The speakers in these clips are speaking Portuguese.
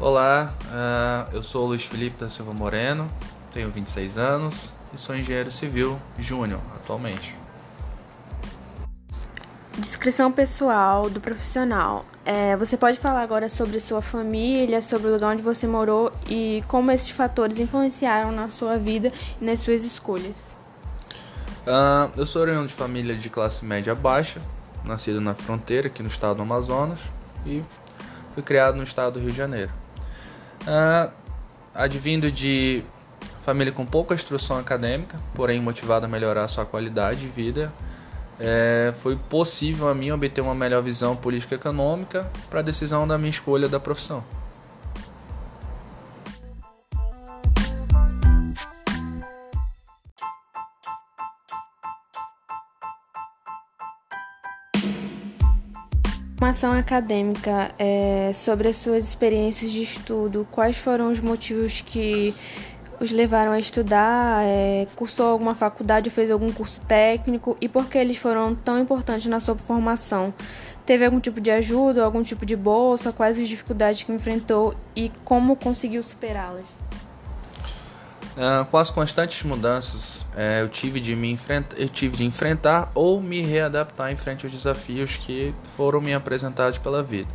Olá, uh, eu sou o Luiz Felipe da Silva Moreno, tenho 26 anos e sou engenheiro civil júnior atualmente. Descrição pessoal do profissional. É, você pode falar agora sobre sua família, sobre o lugar onde você morou e como esses fatores influenciaram na sua vida e nas suas escolhas. Uh, eu sou oriundo de família de classe média baixa, nascido na fronteira, aqui no estado do Amazonas, e fui criado no estado do Rio de Janeiro. Uh, advindo de família com pouca instrução acadêmica, porém motivada a melhorar sua qualidade de vida, é, foi possível a mim obter uma melhor visão política econômica para a decisão da minha escolha da profissão. Formação acadêmica é, sobre as suas experiências de estudo, quais foram os motivos que os levaram a estudar, é, cursou alguma faculdade, fez algum curso técnico e por que eles foram tão importantes na sua formação? Teve algum tipo de ajuda, algum tipo de bolsa, quais as dificuldades que enfrentou e como conseguiu superá-las? Uh, com as constantes mudanças, uh, eu, tive de me eu tive de enfrentar ou me readaptar em frente aos desafios que foram me apresentados pela vida.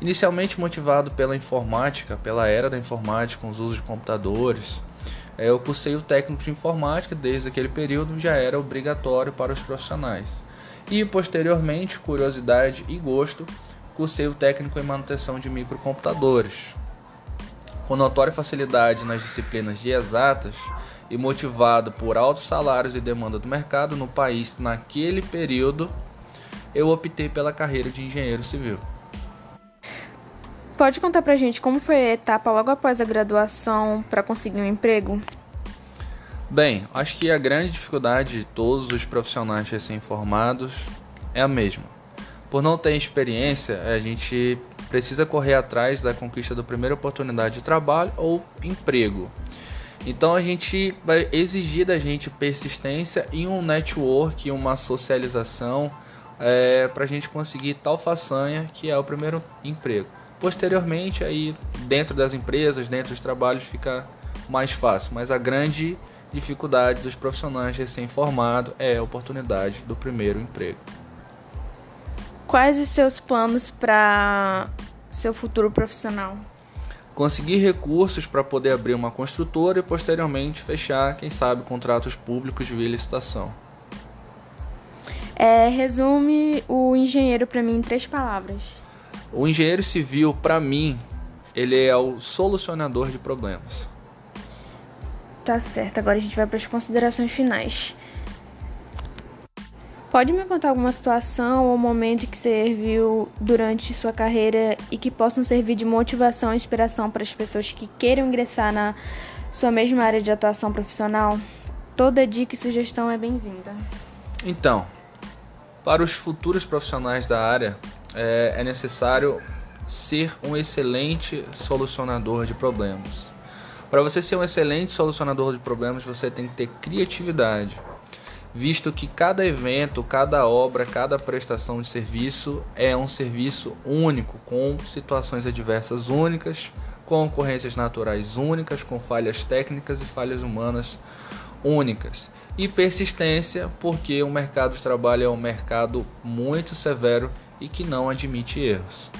Inicialmente motivado pela informática, pela era da informática, com os usos de computadores, uh, eu cursei o técnico de informática, desde aquele período já era obrigatório para os profissionais. E posteriormente, curiosidade e gosto, cursei o técnico em manutenção de microcomputadores, com notória facilidade nas disciplinas de exatas e motivado por altos salários e demanda do mercado no país naquele período, eu optei pela carreira de engenheiro civil. Pode contar pra gente como foi a etapa logo após a graduação para conseguir um emprego? Bem, acho que a grande dificuldade de todos os profissionais recém-formados é a mesma. Por não ter experiência, a gente precisa correr atrás da conquista da primeira oportunidade de trabalho ou emprego. Então a gente vai exigir da gente persistência em um network, uma socialização é, para a gente conseguir tal façanha que é o primeiro emprego. Posteriormente, aí dentro das empresas, dentro dos trabalhos, fica mais fácil. Mas a grande dificuldade dos profissionais recém-formados é a oportunidade do primeiro emprego. Quais os seus planos para seu futuro profissional? Conseguir recursos para poder abrir uma construtora e posteriormente fechar, quem sabe, contratos públicos via licitação. É, resume o engenheiro para mim em três palavras. O engenheiro civil, para mim, ele é o solucionador de problemas. Tá certo, agora a gente vai para as considerações finais. Pode me contar alguma situação ou momento que serviu durante sua carreira e que possam servir de motivação e inspiração para as pessoas que queiram ingressar na sua mesma área de atuação profissional? Toda dica e sugestão é bem-vinda. Então, para os futuros profissionais da área, é, é necessário ser um excelente solucionador de problemas. Para você ser um excelente solucionador de problemas, você tem que ter criatividade visto que cada evento, cada obra, cada prestação de serviço é um serviço único, com situações adversas únicas, com ocorrências naturais únicas, com falhas técnicas e falhas humanas únicas. E persistência, porque o mercado de trabalho é um mercado muito severo e que não admite erros.